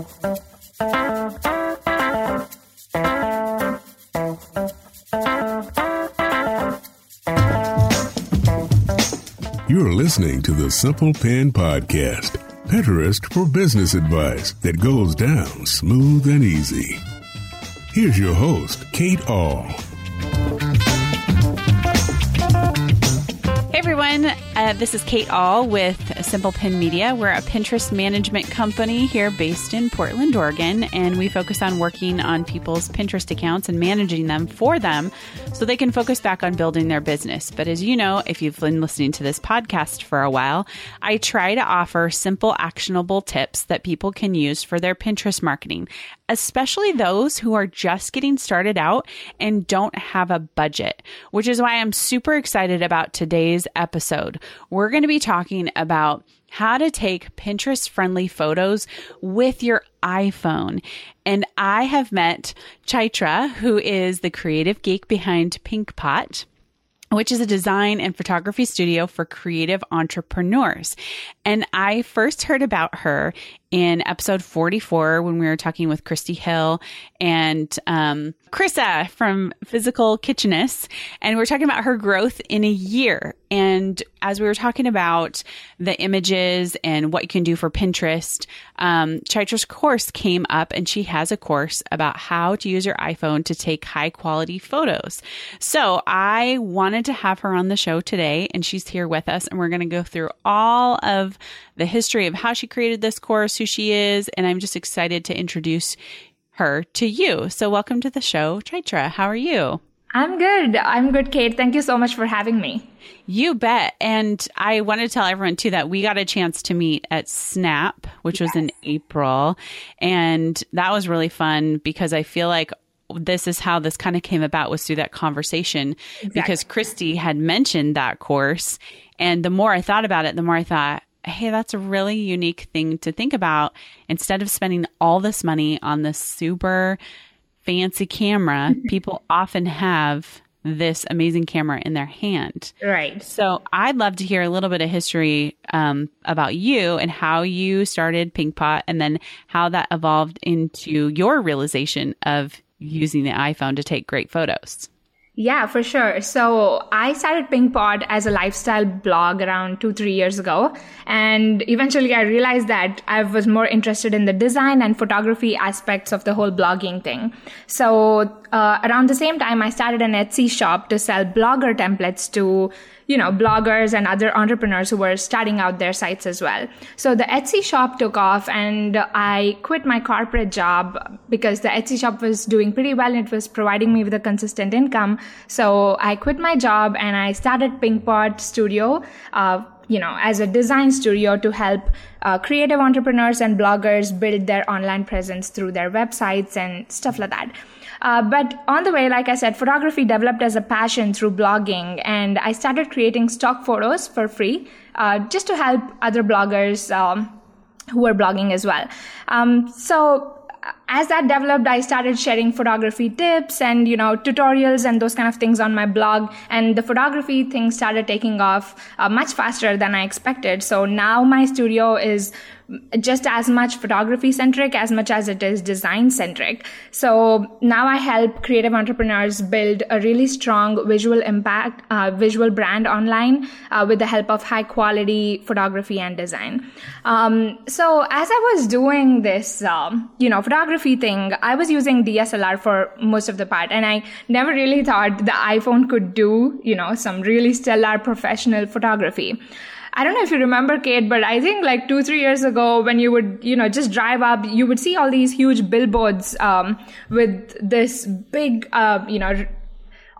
You're listening to the Simple Pin Podcast, Pinterest for business advice that goes down smooth and easy. Here's your host, Kate Ahl. Hey everyone. Uh, this is Kate Ahl with Simple Pin Media. We're a Pinterest management company here based in Portland, Oregon, and we focus on working on people's Pinterest accounts and managing them for them so they can focus back on building their business. But as you know, if you've been listening to this podcast for a while, I try to offer simple, actionable tips that people can use for their Pinterest marketing, especially those who are just getting started out and don't have a budget, which is why I'm super excited about today's episode. We're going to be talking about how to take Pinterest friendly photos with your iPhone. And I have met Chaitra, who is the creative geek behind Pinkpot which is a design and photography studio for creative entrepreneurs. And I first heard about her in episode 44 when we were talking with Christy Hill and um, Chrissa from Physical Kitchness. And we are talking about her growth in a year. And as we were talking about the images and what you can do for Pinterest, um, Chaitra's course came up and she has a course about how to use your iPhone to take high quality photos. So I wanted to have her on the show today and she's here with us and we're going to go through all of the history of how she created this course, who she is, and I'm just excited to introduce her to you. So, welcome to the show, Chaitra. How are you? I'm good. I'm good, Kate. Thank you so much for having me. You bet. And I want to tell everyone too that we got a chance to meet at Snap, which yes. was in April. And that was really fun because I feel like this is how this kind of came about was through that conversation exactly. because Christy had mentioned that course. And the more I thought about it, the more I thought, hey, that's a really unique thing to think about. Instead of spending all this money on this super fancy camera, people often have this amazing camera in their hand. Right. So I'd love to hear a little bit of history um, about you and how you started Pinkpot and then how that evolved into your realization of using the iPhone to take great photos. Yeah, for sure. So I started Pinkpot as a lifestyle blog around two, three years ago. And eventually I realized that I was more interested in the design and photography aspects of the whole blogging thing. So uh, around the same time, I started an Etsy shop to sell blogger templates to you know, bloggers and other entrepreneurs who were starting out their sites as well. So the Etsy shop took off and I quit my corporate job because the Etsy shop was doing pretty well. and It was providing me with a consistent income. So I quit my job and I started Pinkpot Studio. Uh, you know, as a design studio to help uh, creative entrepreneurs and bloggers build their online presence through their websites and stuff like that. Uh, but on the way, like I said, photography developed as a passion through blogging, and I started creating stock photos for free uh, just to help other bloggers um, who were blogging as well. Um, so as that developed, I started sharing photography tips and, you know, tutorials and those kind of things on my blog. And the photography thing started taking off uh, much faster than I expected. So now my studio is just as much photography centric as much as it is design centric. So now I help creative entrepreneurs build a really strong visual impact, uh, visual brand online uh, with the help of high quality photography and design. Um, so as I was doing this, um, you know, photography thing, I was using DSLR for most of the part, and I never really thought the iPhone could do, you know, some really stellar professional photography. I don't know if you remember, Kate, but I think like two, three years ago, when you would, you know, just drive up, you would see all these huge billboards um, with this big, uh, you know,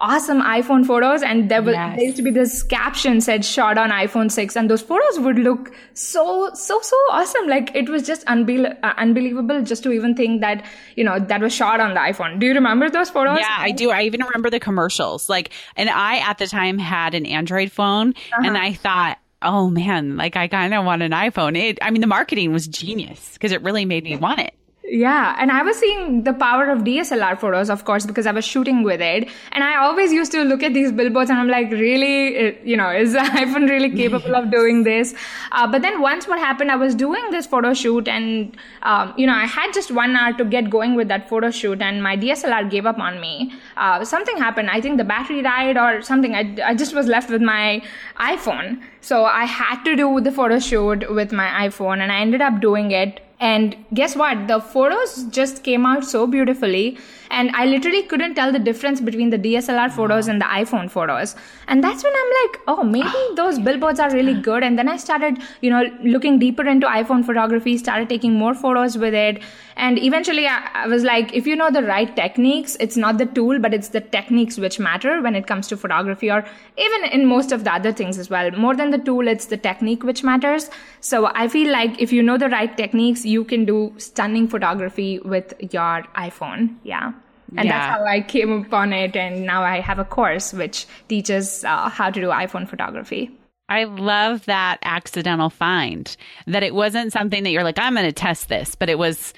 awesome iPhone photos, and there, was, yes. there used to be this caption said "shot on iPhone 6," and those photos would look so, so, so awesome. Like it was just unbe- uh, unbelievable just to even think that you know that was shot on the iPhone. Do you remember those photos? Yeah, I do. I even remember the commercials. Like, and I at the time had an Android phone, uh-huh. and I thought oh man, like I kind of want an iPhone. It, I mean, the marketing was genius because it really made me want it. Yeah, and I was seeing the power of DSLR photos, of course, because I was shooting with it. And I always used to look at these billboards and I'm like, really, you know, is the iPhone really capable of doing this? Uh, but then once what happened, I was doing this photo shoot and, um, you know, I had just one hour to get going with that photo shoot and my DSLR gave up on me. Uh, something happened. I think the battery died or something. I, I just was left with my iPhone. So I had to do the photo shoot with my iPhone and I ended up doing it and guess what? The photos just came out so beautifully. And I literally couldn't tell the difference between the DSLR photos and the iPhone photos. And that's when I'm like, oh, maybe those billboards are really good. And then I started, you know, looking deeper into iPhone photography, started taking more photos with it. And eventually I, I was like, if you know the right techniques, it's not the tool, but it's the techniques which matter when it comes to photography or even in most of the other things as well. More than the tool, it's the technique which matters. So I feel like if you know the right techniques, you can do stunning photography with your iPhone. Yeah. And yeah. that's how I came upon it. And now I have a course which teaches uh, how to do iPhone photography. I love that accidental find that it wasn't something that you're like, I'm going to test this, but it was,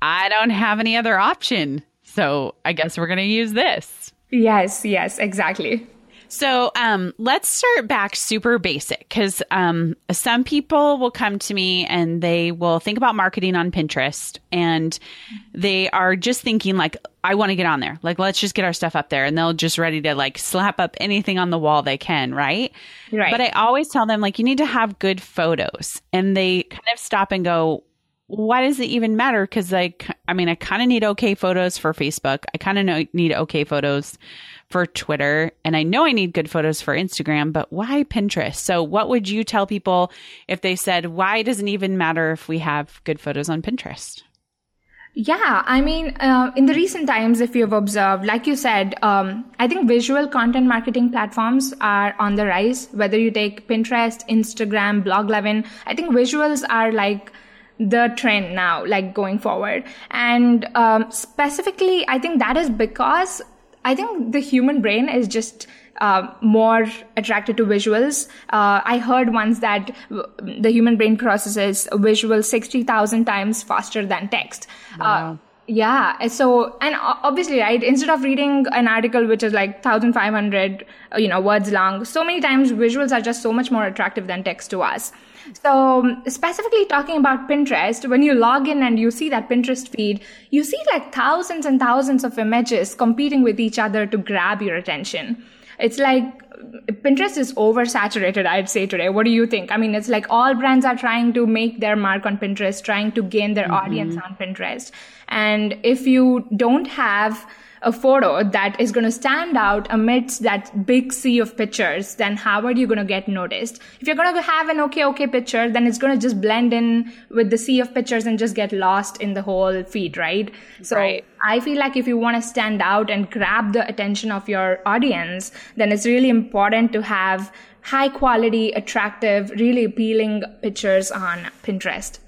I don't have any other option. So I guess we're going to use this. Yes, yes, exactly. So um, let's start back super basic because um, some people will come to me and they will think about marketing on Pinterest and they are just thinking like, I want to get on there. Like, let's just get our stuff up there. And they'll just ready to like slap up anything on the wall they can, right? Right. But I always tell them like, you need to have good photos. And they kind of stop and go, why does it even matter? Because like, I mean, I kind of need okay photos for Facebook. I kind of need okay photos for Twitter. And I know I need good photos for Instagram, but why Pinterest? So, what would you tell people if they said, why does it even matter if we have good photos on Pinterest? Yeah, I mean, uh, in the recent times, if you've observed, like you said, um, I think visual content marketing platforms are on the rise. Whether you take Pinterest, Instagram, Bloglovin, I think visuals are like the trend now, like going forward. And um, specifically, I think that is because I think the human brain is just uh, more attracted to visuals. Uh, I heard once that the human brain processes visual 60,000 times faster than text. Uh, wow. Uh, yeah. So, and obviously, right, instead of reading an article which is like 1,500, uh, you know, words long, so many times visuals are just so much more attractive than text to us. So, specifically talking about Pinterest, when you log in and you see that Pinterest feed, you see like thousands and thousands of images competing with each other to grab your attention. It's like Pinterest is oversaturated, I'd say today. What do you think? I mean, it's like all brands are trying to make their mark on Pinterest, trying to gain their mm-hmm. audience on Pinterest. And if you don't have a photo that is going to stand out amidst that big sea of pictures, then how are you going to get noticed? If you're going to have an okay, okay picture, then it's going to just blend in with the sea of pictures and just get lost in the whole feed, right? So right. I feel like if you want to stand out and grab the attention of your audience, then it's really important to have high quality, attractive, really appealing pictures on Pinterest.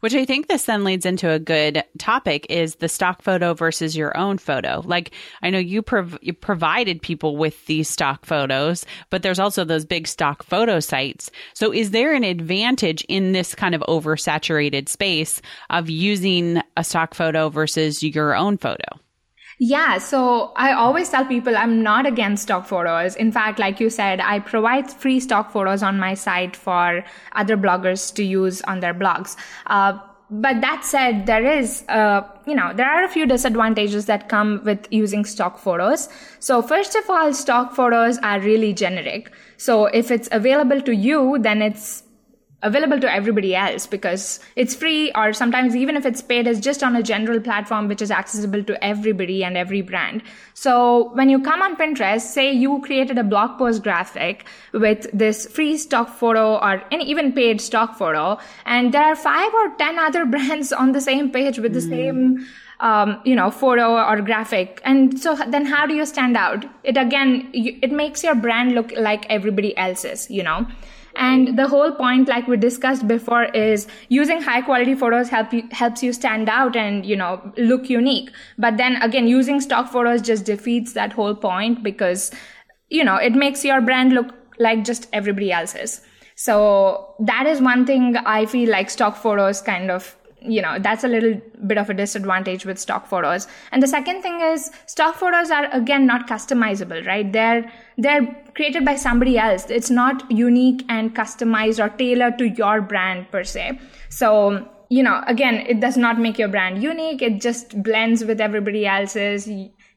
Which I think this then leads into a good topic is the stock photo versus your own photo. Like I know you, prov- you provided people with these stock photos, but there's also those big stock photo sites. So is there an advantage in this kind of oversaturated space of using a stock photo versus your own photo? Yeah, so I always tell people I'm not against stock photos. In fact, like you said, I provide free stock photos on my site for other bloggers to use on their blogs. Uh, but that said, there is, uh, you know, there are a few disadvantages that come with using stock photos. So first of all, stock photos are really generic. So if it's available to you, then it's available to everybody else because it's free or sometimes even if it's paid it's just on a general platform which is accessible to everybody and every brand so when you come on pinterest say you created a blog post graphic with this free stock photo or any even paid stock photo and there are five or ten other brands on the same page with the mm. same um, you know, photo or graphic. And so then how do you stand out? It again, it makes your brand look like everybody else's, you know? And the whole point, like we discussed before, is using high quality photos help you, helps you stand out and, you know, look unique. But then again, using stock photos just defeats that whole point because, you know, it makes your brand look like just everybody else's. So that is one thing I feel like stock photos kind of you know that's a little bit of a disadvantage with stock photos. And the second thing is stock photos are again not customizable right? They're they're created by somebody else. It's not unique and customized or tailored to your brand per se. So you know again it does not make your brand unique. It just blends with everybody else's.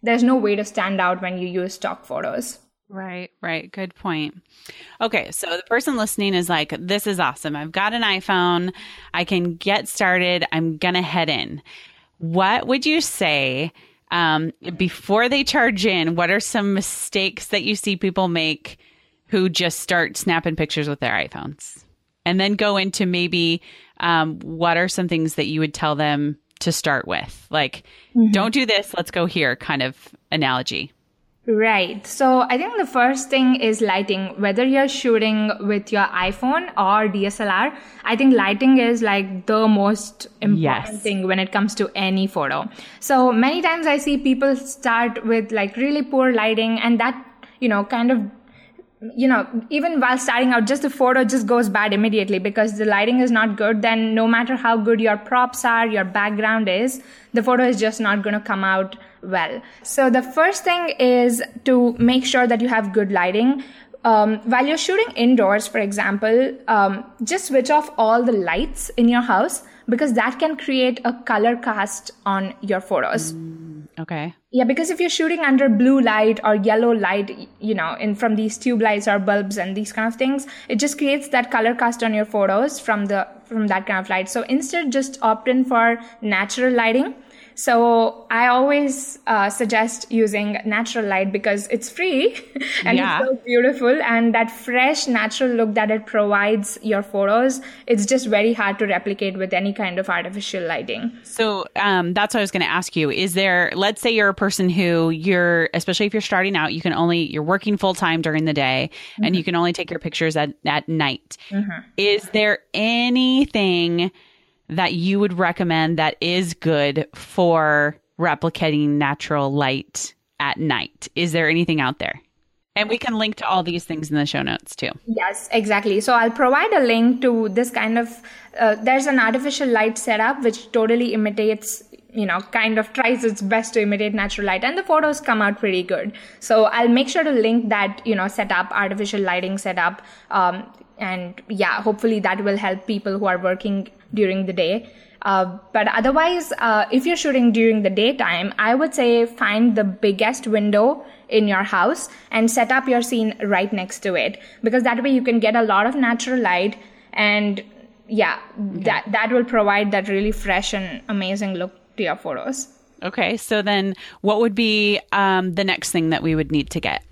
There's no way to stand out when you use stock photos Right, right. Good point. Okay, so the person listening is like, this is awesome. I've got an iPhone. I can get started. I'm going to head in. What would you say um, before they charge in? What are some mistakes that you see people make who just start snapping pictures with their iPhones? And then go into maybe um, what are some things that you would tell them to start with? Like, mm-hmm. don't do this, let's go here kind of analogy. Right. So I think the first thing is lighting. Whether you're shooting with your iPhone or DSLR, I think lighting is like the most important yes. thing when it comes to any photo. So many times I see people start with like really poor lighting and that, you know, kind of you know, even while starting out, just the photo just goes bad immediately because the lighting is not good. Then no matter how good your props are, your background is, the photo is just not going to come out well. So the first thing is to make sure that you have good lighting. Um, while you're shooting indoors, for example, um, just switch off all the lights in your house because that can create a color cast on your photos. Mm, okay. Yeah, because if you're shooting under blue light or yellow light, you know, in from these tube lights or bulbs and these kind of things, it just creates that color cast on your photos from the from that kind of light. So instead, just opt in for natural lighting so I always uh, suggest using natural light because it's free and yeah. it's so beautiful. And that fresh, natural look that it provides your photos, it's just very hard to replicate with any kind of artificial lighting. So um, that's what I was going to ask you. Is there, let's say you're a person who you're, especially if you're starting out, you can only, you're working full time during the day mm-hmm. and you can only take your pictures at, at night. Mm-hmm. Is there anything that you would recommend that is good for replicating natural light at night? Is there anything out there? And we can link to all these things in the show notes too. Yes, exactly. So I'll provide a link to this kind of, uh, there's an artificial light setup which totally imitates you know, kind of tries its best to imitate natural light and the photos come out pretty good. So I'll make sure to link that, you know, setup, artificial lighting setup. Um, and yeah, hopefully that will help people who are working during the day. Uh, but otherwise, uh, if you're shooting during the daytime, I would say find the biggest window in your house and set up your scene right next to it because that way you can get a lot of natural light and yeah, okay. that that will provide that really fresh and amazing look to your photos. Okay, so then what would be um, the next thing that we would need to get?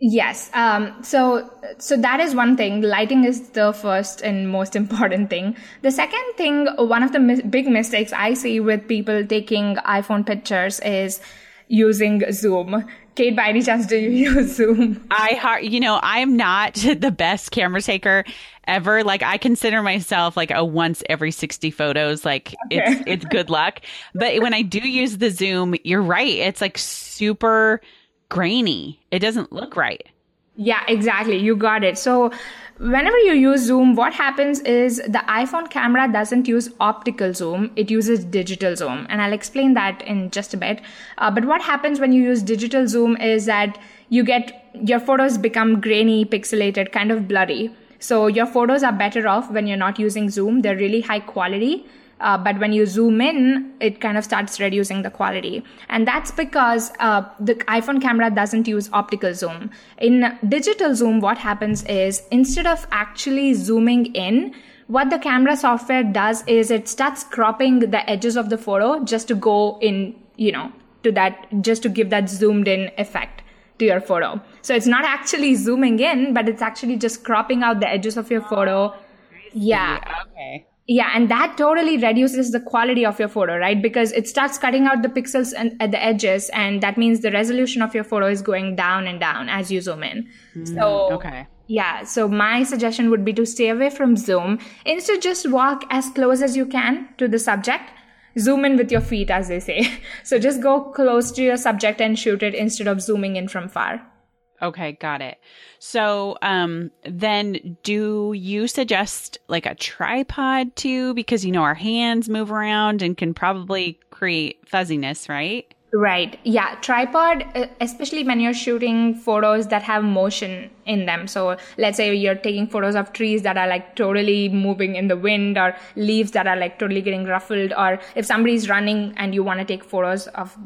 Yes. Um, so, so that is one thing. Lighting is the first and most important thing. The second thing, one of the mis- big mistakes I see with people taking iPhone pictures is using Zoom. Kate, by any chance, do you use Zoom? I, you know, I'm not the best camera taker ever. Like, I consider myself like a once every 60 photos. Like, okay. it's, it's good luck. But when I do use the Zoom, you're right. It's like super grainy. It doesn't look right. Yeah, exactly. You got it. So, whenever you use zoom what happens is the iphone camera doesn't use optical zoom it uses digital zoom and i'll explain that in just a bit uh, but what happens when you use digital zoom is that you get your photos become grainy pixelated kind of blurry so your photos are better off when you're not using zoom they're really high quality uh, but when you zoom in, it kind of starts reducing the quality. And that's because uh, the iPhone camera doesn't use optical zoom. In digital zoom, what happens is instead of actually zooming in, what the camera software does is it starts cropping the edges of the photo just to go in, you know, to that, just to give that zoomed in effect to your photo. So it's not actually zooming in, but it's actually just cropping out the edges of your photo. Yeah. Okay. Yeah, and that totally reduces the quality of your photo, right? Because it starts cutting out the pixels and, at the edges, and that means the resolution of your photo is going down and down as you zoom in. Mm, so, okay. Yeah, so my suggestion would be to stay away from zoom. Instead, just walk as close as you can to the subject. Zoom in with your feet, as they say. So just go close to your subject and shoot it instead of zooming in from far. Okay, got it. So, um, then do you suggest like a tripod too? Because, you know, our hands move around and can probably create fuzziness, right? Right. Yeah. Tripod, uh, especially when you're shooting photos that have motion in them. So let's say you're taking photos of trees that are like totally moving in the wind or leaves that are like totally getting ruffled or if somebody's running and you want to take photos of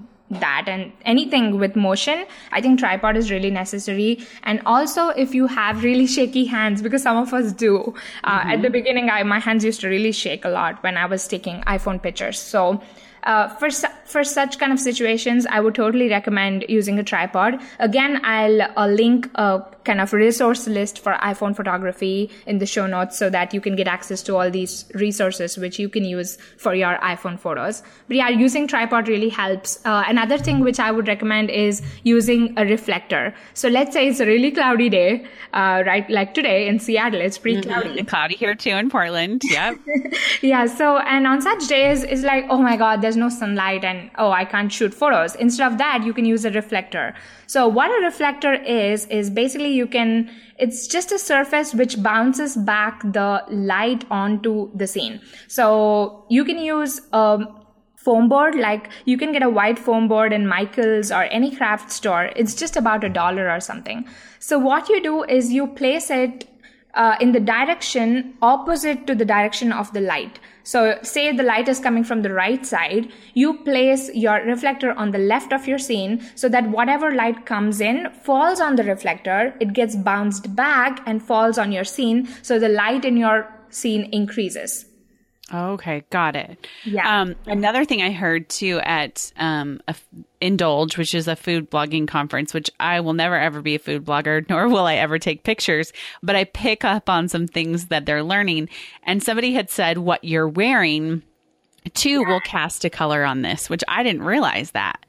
that and anything with motion i think tripod is really necessary and also if you have really shaky hands because some of us do uh, mm-hmm. at the beginning I, my hands used to really shake a lot when i was taking iphone pictures so uh, for for such kind of situations, I would totally recommend using a tripod. Again, I'll, I'll link a kind of resource list for iPhone photography in the show notes so that you can get access to all these resources which you can use for your iPhone photos. But yeah, using tripod really helps. Uh, another thing which I would recommend is using a reflector. So let's say it's a really cloudy day, uh, right? Like today in Seattle, it's pretty mm-hmm. cloudy. Cloudy here too in Portland. Yep. yeah. So, and on such days, it's like, oh my God, there's there's no sunlight and oh i can't shoot photos. Instead of that you can use a reflector. So what a reflector is is basically you can it's just a surface which bounces back the light onto the scene. So you can use a foam board like you can get a white foam board in michael's or any craft store. It's just about a dollar or something. So what you do is you place it uh, in the direction opposite to the direction of the light. So say the light is coming from the right side, you place your reflector on the left of your scene so that whatever light comes in falls on the reflector, it gets bounced back and falls on your scene. So the light in your scene increases. Okay, got it. Yeah. Um, another thing I heard too at um, Indulge, which is a food blogging conference, which I will never ever be a food blogger, nor will I ever take pictures, but I pick up on some things that they're learning. And somebody had said, what you're wearing too will cast a color on this, which I didn't realize that.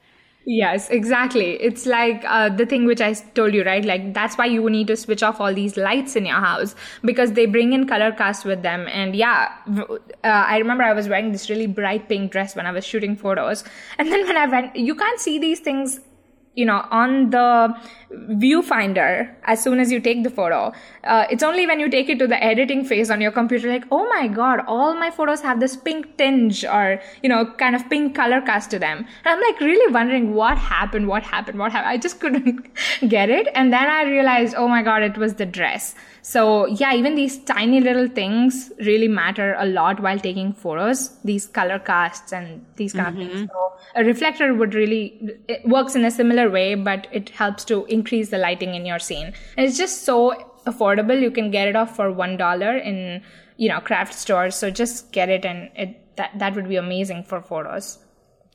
Yes, exactly. It's like uh, the thing which I told you, right? Like that's why you need to switch off all these lights in your house because they bring in color cast with them. And yeah, uh, I remember I was wearing this really bright pink dress when I was shooting photos. And then when I went, you can't see these things you know on the viewfinder as soon as you take the photo. Uh, it's only when you take it to the editing phase on your computer like oh my god all my photos have this pink tinge or you know kind of pink color cast to them. And i'm like really wondering what happened what happened what happened. I just couldn't get it. And then i realized oh my god it was the dress. So yeah, even these tiny little things really matter a lot while taking photos, these color casts and these kind mm-hmm. of things. So a reflector would really, it works in a similar way, but it helps to increase the lighting in your scene. And it's just so affordable. You can get it off for $1 in, you know, craft stores. So just get it and it, that, that would be amazing for photos.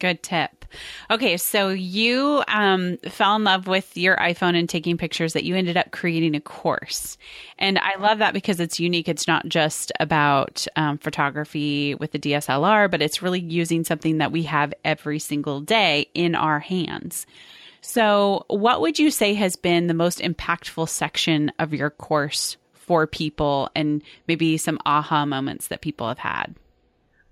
Good tip. Okay, so you um, fell in love with your iPhone and taking pictures that you ended up creating a course. And I love that because it's unique. It's not just about um, photography with the DSLR, but it's really using something that we have every single day in our hands. So, what would you say has been the most impactful section of your course for people and maybe some aha moments that people have had?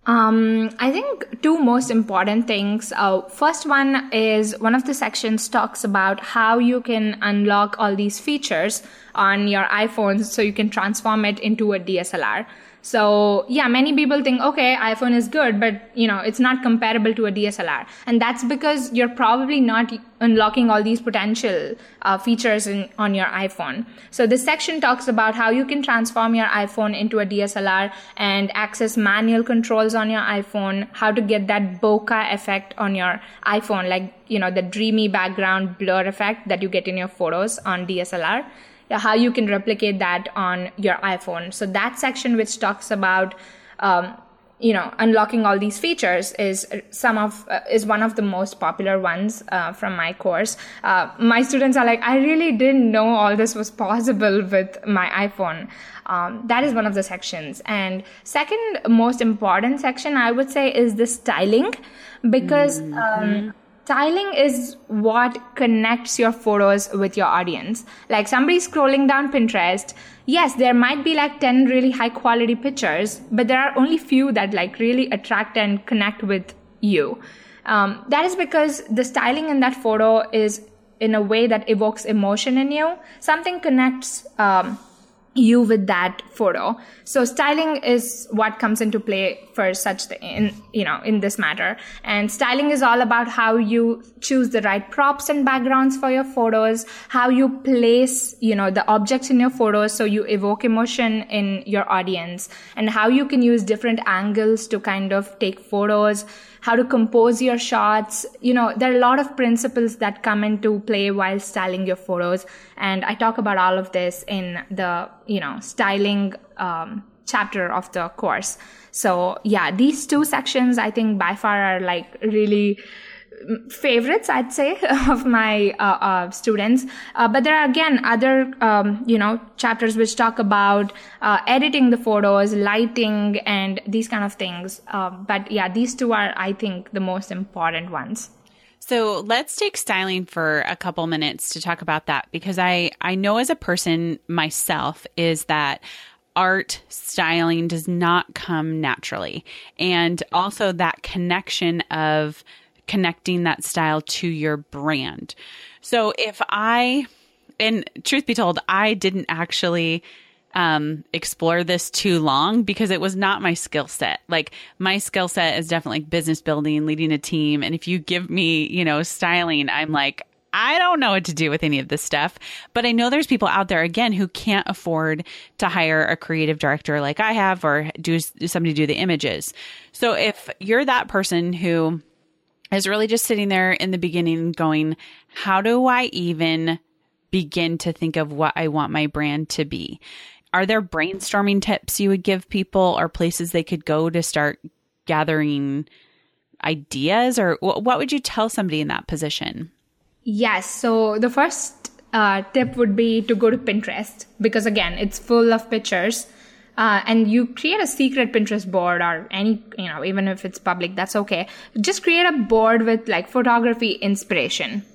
Um, I think two most important things. Uh, first one is one of the sections talks about how you can unlock all these features on your iPhones so you can transform it into a DSLR. So yeah, many people think, okay, iPhone is good, but you know, it's not comparable to a DSLR. And that's because you're probably not unlocking all these potential uh, features in, on your iPhone. So this section talks about how you can transform your iPhone into a DSLR and access manual controls on your iPhone, how to get that bokeh effect on your iPhone, like, you know, the dreamy background blur effect that you get in your photos on DSLR how you can replicate that on your iPhone. So that section which talks about um, you know unlocking all these features is some of uh, is one of the most popular ones uh, from my course uh, my students are like i really didn't know all this was possible with my iphone um, that is one of the sections and second most important section i would say is the styling because mm-hmm. um, styling is what connects your photos with your audience. Like somebody scrolling down Pinterest, yes, there might be like 10 really high quality pictures, but there are only few that like really attract and connect with you. Um, that is because the styling in that photo is in a way that evokes emotion in you. Something connects, um, you with that photo. So styling is what comes into play for such in you know in this matter. And styling is all about how you choose the right props and backgrounds for your photos, how you place you know the objects in your photos so you evoke emotion in your audience, and how you can use different angles to kind of take photos how to compose your shots. You know, there are a lot of principles that come into play while styling your photos. And I talk about all of this in the, you know, styling, um, chapter of the course. So yeah, these two sections I think by far are like really favorites, I'd say, of my uh, uh, students. Uh, but there are again other, um, you know, chapters which talk about uh, editing the photos, lighting, and these kind of things. Um, but yeah, these two are, I think, the most important ones. So let's take styling for a couple minutes to talk about that because I I know as a person myself is that art styling does not come naturally and also that connection of connecting that style to your brand. So if I, and truth be told, I didn't actually um, explore this too long because it was not my skill set. Like my skill set is definitely business building, leading a team. And if you give me, you know, styling, I'm like, I don't know what to do with any of this stuff, but I know there's people out there again who can't afford to hire a creative director like I have or do somebody do the images. So if you're that person who is really just sitting there in the beginning going, how do I even begin to think of what I want my brand to be? Are there brainstorming tips you would give people or places they could go to start gathering ideas or what would you tell somebody in that position? Yes. So the first uh, tip would be to go to Pinterest because again, it's full of pictures uh, and you create a secret Pinterest board or any, you know, even if it's public, that's okay. Just create a board with like photography inspiration.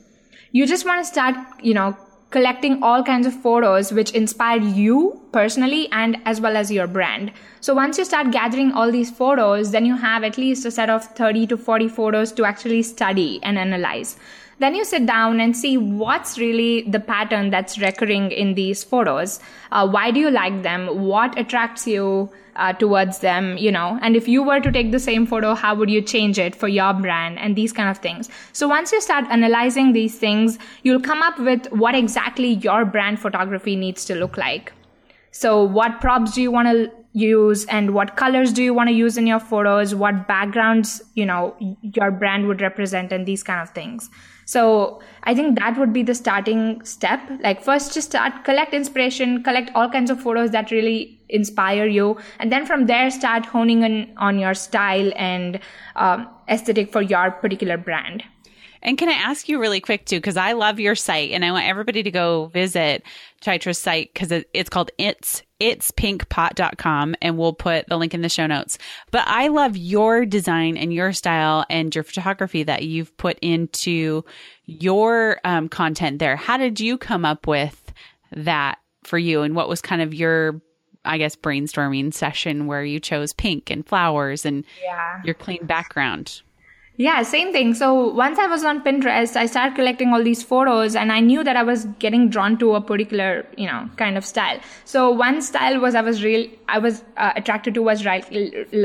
You just want to start, you know, collecting all kinds of photos which inspired you personally and as well as your brand. So once you start gathering all these photos, then you have at least a set of 30 to 40 photos to actually study and analyze. Then you sit down and see what's really the pattern that's recurring in these photos. Uh, why do you like them? What attracts you uh, towards them? You know, and if you were to take the same photo, how would you change it for your brand and these kind of things? So once you start analyzing these things, you'll come up with what exactly your brand photography needs to look like. So what props do you want to use and what colors do you want to use in your photos? What backgrounds, you know, your brand would represent and these kind of things. So I think that would be the starting step. Like first just start, collect inspiration, collect all kinds of photos that really inspire you. And then from there, start honing in on your style and um, aesthetic for your particular brand. And can I ask you really quick too, because I love your site and I want everybody to go visit Chaitra's site because it, it's called It's It's Pinkpot.com and we'll put the link in the show notes. But I love your design and your style and your photography that you've put into your um, content there. How did you come up with that for you and what was kind of your I guess brainstorming session where you chose pink and flowers and yeah. your clean background. Yeah, same thing. So once I was on Pinterest, I started collecting all these photos and I knew that I was getting drawn to a particular, you know, kind of style. So one style was I was real, I was uh, attracted to was right,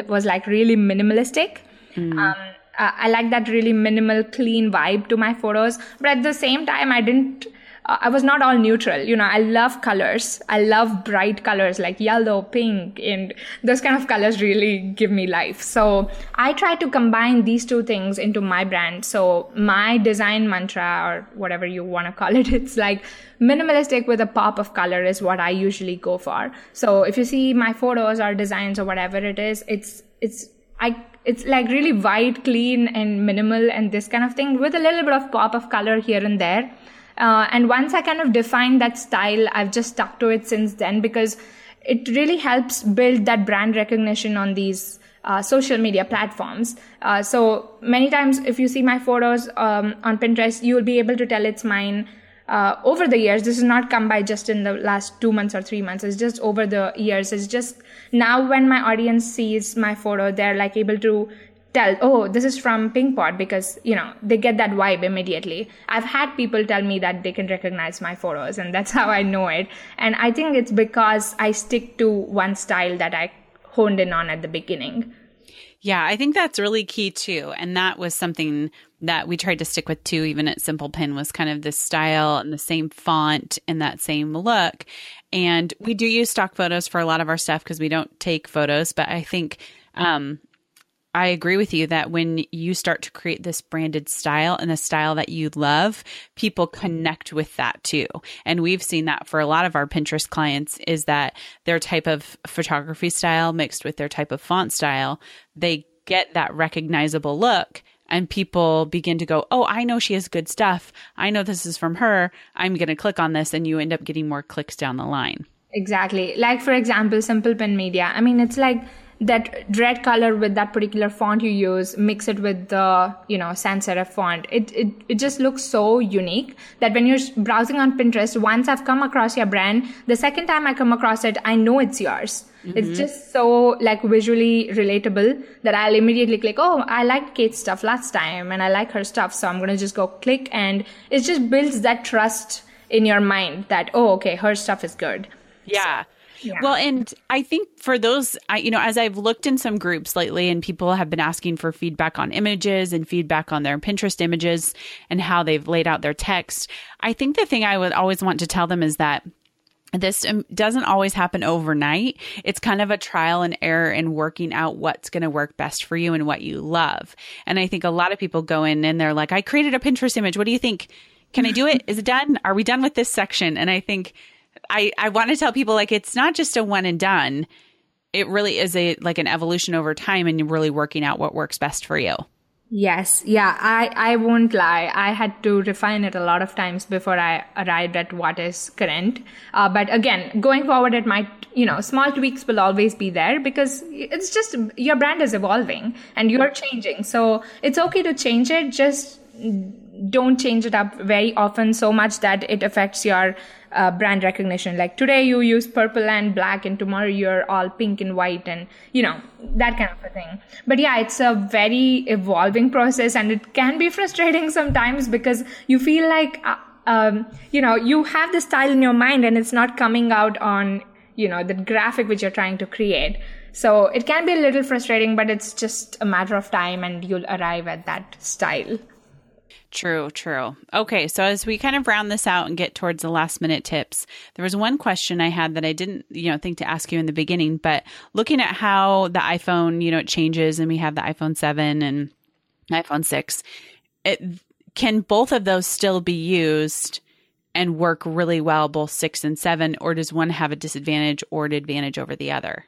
was like really minimalistic. Mm. Um, uh, I like that really minimal, clean vibe to my photos. But at the same time, I didn't, I was not all neutral. You know, I love colors. I love bright colors like yellow, pink, and those kind of colors really give me life. So I try to combine these two things into my brand. So my design mantra or whatever you want to call it, it's like minimalistic with a pop of color is what I usually go for. So if you see my photos or designs or whatever it is, it's, it's, I, it's like really white, clean and minimal and this kind of thing with a little bit of pop of color here and there. Uh, and once I kind of defined that style, I've just stuck to it since then because it really helps build that brand recognition on these uh, social media platforms. Uh, so many times, if you see my photos um, on Pinterest, you will be able to tell it's mine. Uh, over the years, this has not come by just in the last two months or three months. It's just over the years. It's just now when my audience sees my photo, they're like able to tell, oh, this is from Pinkpot because, you know, they get that vibe immediately. I've had people tell me that they can recognize my photos and that's how I know it. And I think it's because I stick to one style that I honed in on at the beginning. Yeah, I think that's really key too. And that was something that we tried to stick with too, even at Simple Pin, was kind of this style and the same font and that same look. And we do use stock photos for a lot of our stuff because we don't take photos, but I think um, I agree with you that when you start to create this branded style and a style that you love, people connect with that too. And we've seen that for a lot of our Pinterest clients is that their type of photography style mixed with their type of font style, they get that recognizable look and people begin to go, Oh, I know she has good stuff. I know this is from her. I'm going to click on this. And you end up getting more clicks down the line. Exactly. Like, for example, Simple Pin Media. I mean, it's like, that red color with that particular font you use, mix it with the, you know, sans serif font. It, it, it just looks so unique that when you're browsing on Pinterest, once I've come across your brand, the second time I come across it, I know it's yours. Mm-hmm. It's just so like visually relatable that I'll immediately click, oh, I liked Kate's stuff last time and I like her stuff. So I'm going to just go click and it just builds that trust in your mind that, oh, okay, her stuff is good. Yeah. So, yeah. Well, and I think for those, I, you know, as I've looked in some groups lately and people have been asking for feedback on images and feedback on their Pinterest images and how they've laid out their text, I think the thing I would always want to tell them is that this um, doesn't always happen overnight. It's kind of a trial and error in working out what's going to work best for you and what you love. And I think a lot of people go in and they're like, I created a Pinterest image. What do you think? Can I do it? Is it done? Are we done with this section? And I think I, I want to tell people like it's not just a one and done. It really is a like an evolution over time and really working out what works best for you. Yes. Yeah. I, I won't lie. I had to refine it a lot of times before I arrived at what is current. Uh, but again, going forward, it might, you know, small tweaks will always be there because it's just your brand is evolving and you're changing. So it's okay to change it. Just don't change it up very often so much that it affects your uh, brand recognition. Like today you use purple and black, and tomorrow you're all pink and white, and you know that kind of a thing. But yeah, it's a very evolving process, and it can be frustrating sometimes because you feel like. Uh, um, you know, you have the style in your mind and it's not coming out on, you know, the graphic which you're trying to create. So it can be a little frustrating, but it's just a matter of time and you'll arrive at that style. True, true. Okay, so as we kind of round this out and get towards the last minute tips, there was one question I had that I didn't, you know, think to ask you in the beginning, but looking at how the iPhone, you know, it changes and we have the iPhone 7 and iPhone 6, it can both of those still be used and work really well both 6 and 7 or does one have a disadvantage or an advantage over the other?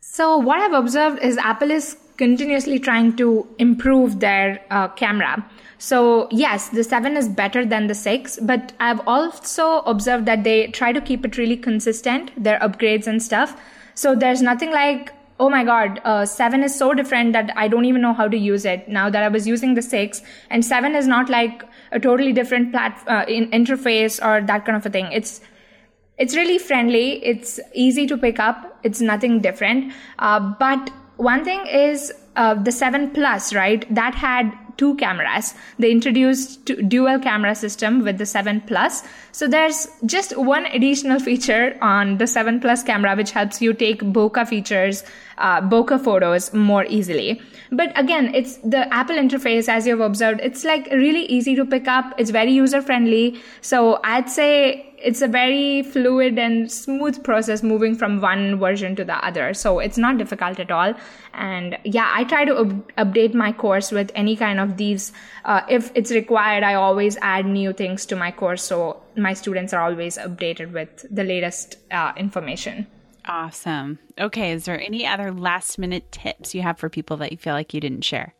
So what I've observed is Apple is continuously trying to improve their uh, camera. So yes, the 7 is better than the 6, but I've also observed that they try to keep it really consistent, their upgrades and stuff. So there's nothing like, oh my god, uh, 7 is so different that I don't even know how to use it now that I was using the 6. And 7 is not like a totally different plat- uh, in interface or that kind of a thing. It's it's really friendly. It's easy to pick up. It's nothing different. Uh, but one thing is uh, the 7 Plus, right? That had two cameras. They introduced dual camera system with the 7 Plus. So there's just one additional feature on the 7 Plus camera which helps you take bokeh features, uh, bokeh photos more easily. But again, it's the Apple interface, as you've observed, it's like really easy to pick up. It's very user friendly. So I'd say it's a very fluid and smooth process moving from one version to the other. So it's not difficult at all. And yeah, I try to up- update my course with any kind of these. Uh, if it's required, I always add new things to my course. So my students are always updated with the latest uh, information. Awesome. Okay. Is there any other last minute tips you have for people that you feel like you didn't share?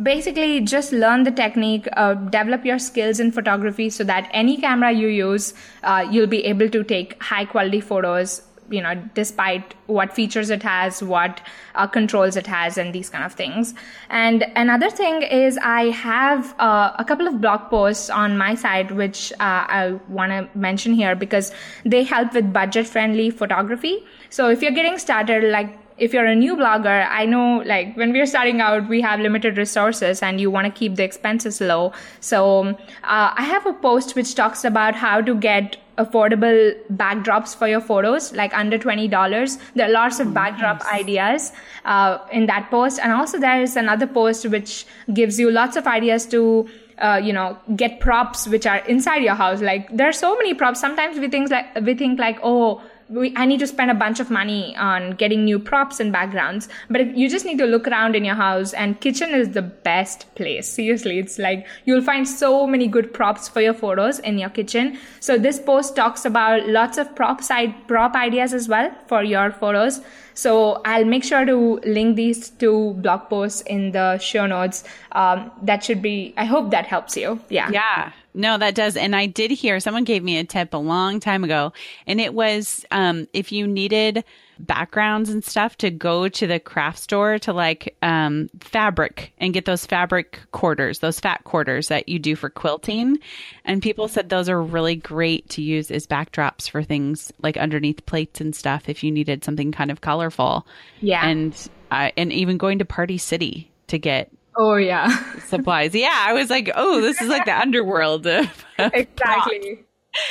Basically, just learn the technique, uh, develop your skills in photography so that any camera you use, uh, you'll be able to take high quality photos you know despite what features it has what uh, controls it has and these kind of things. And another thing is i have uh, a couple of blog posts on my site which uh, i want to mention here because they help with budget friendly photography. So if you're getting started like if you're a new blogger, I know like when we're starting out, we have limited resources and you want to keep the expenses low. So uh, I have a post which talks about how to get affordable backdrops for your photos, like under $20. There are lots of backdrop nice. ideas uh, in that post. And also there is another post which gives you lots of ideas to uh, you know get props which are inside your house like there are so many props sometimes we think like we think like oh we, I need to spend a bunch of money on getting new props and backgrounds. But you just need to look around in your house and kitchen is the best place. Seriously, it's like you'll find so many good props for your photos in your kitchen. So this post talks about lots of prop side prop ideas as well for your photos. So I'll make sure to link these two blog posts in the show notes. Um, that should be, I hope that helps you. Yeah. Yeah. No, that does. And I did hear someone gave me a tip a long time ago, and it was um, if you needed backgrounds and stuff to go to the craft store to like um, fabric and get those fabric quarters, those fat quarters that you do for quilting. And people said those are really great to use as backdrops for things like underneath plates and stuff if you needed something kind of colorful. Yeah. And uh, and even going to Party City to get Oh yeah. supplies. Yeah, I was like, oh, this is like the underworld. Of, exactly.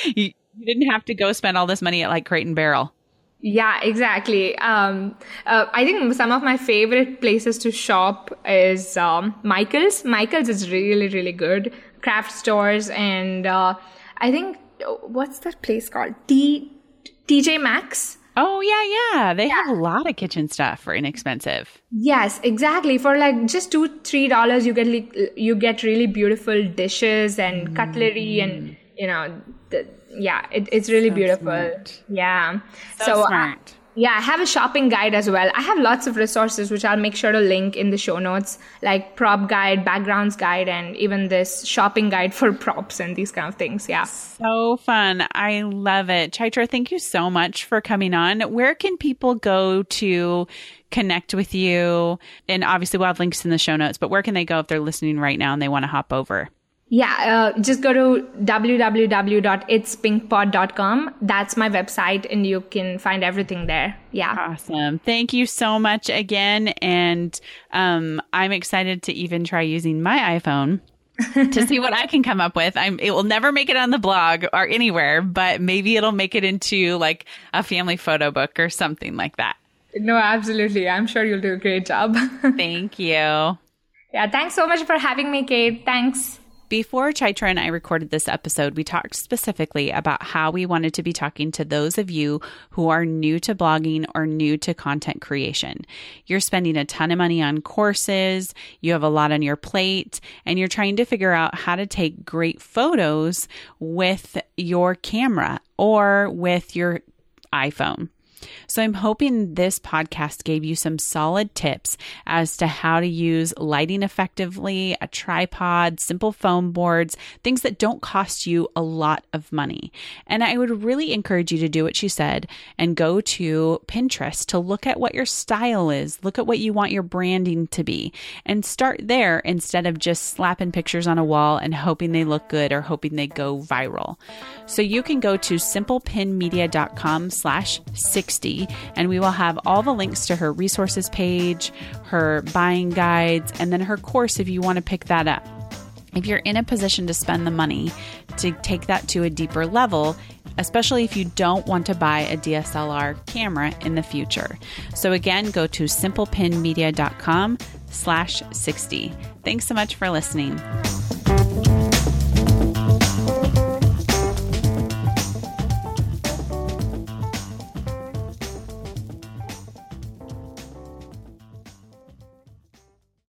You, you, didn't have to go spend all this money at like Crate and Barrel. Yeah, exactly. Um, uh, I think some of my favorite places to shop is um, Michaels. Michaels is really, really good. Craft stores and uh, I think what's that place called? T TJ Maxx. Oh yeah, yeah. They yeah. have a lot of kitchen stuff for inexpensive. Yes, exactly. For like just two, three dollars, you get like, you get really beautiful dishes and mm. cutlery, and you know, the, yeah, it, it's really so beautiful. Smart. Yeah. So, so uh, smart. Yeah, I have a shopping guide as well. I have lots of resources which I'll make sure to link in the show notes, like prop guide, backgrounds guide, and even this shopping guide for props and these kind of things. Yeah. So fun. I love it. Chaitra, thank you so much for coming on. Where can people go to connect with you? And obviously, we'll have links in the show notes, but where can they go if they're listening right now and they want to hop over? Yeah, uh, just go to www.itspinkpot.com. That's my website, and you can find everything there. Yeah. Awesome. Thank you so much again. And um, I'm excited to even try using my iPhone. to see what I can come up with. I'm it will never make it on the blog or anywhere, but maybe it'll make it into like a family photo book or something like that. No, absolutely. I'm sure you'll do a great job. Thank you. Yeah, thanks so much for having me, Kate. Thanks. Before Chaitra and I recorded this episode, we talked specifically about how we wanted to be talking to those of you who are new to blogging or new to content creation. You're spending a ton of money on courses, you have a lot on your plate, and you're trying to figure out how to take great photos with your camera or with your iPhone. So I'm hoping this podcast gave you some solid tips as to how to use lighting effectively, a tripod, simple foam boards, things that don't cost you a lot of money. And I would really encourage you to do what she said and go to Pinterest to look at what your style is, look at what you want your branding to be, and start there instead of just slapping pictures on a wall and hoping they look good or hoping they go viral. So you can go to simplepinmedia.com slash 60 and we will have all the links to her resources page, her buying guides, and then her course if you want to pick that up. If you're in a position to spend the money to take that to a deeper level, especially if you don't want to buy a DSLR camera in the future. So again, go to simplepinmedia.com slash 60. Thanks so much for listening.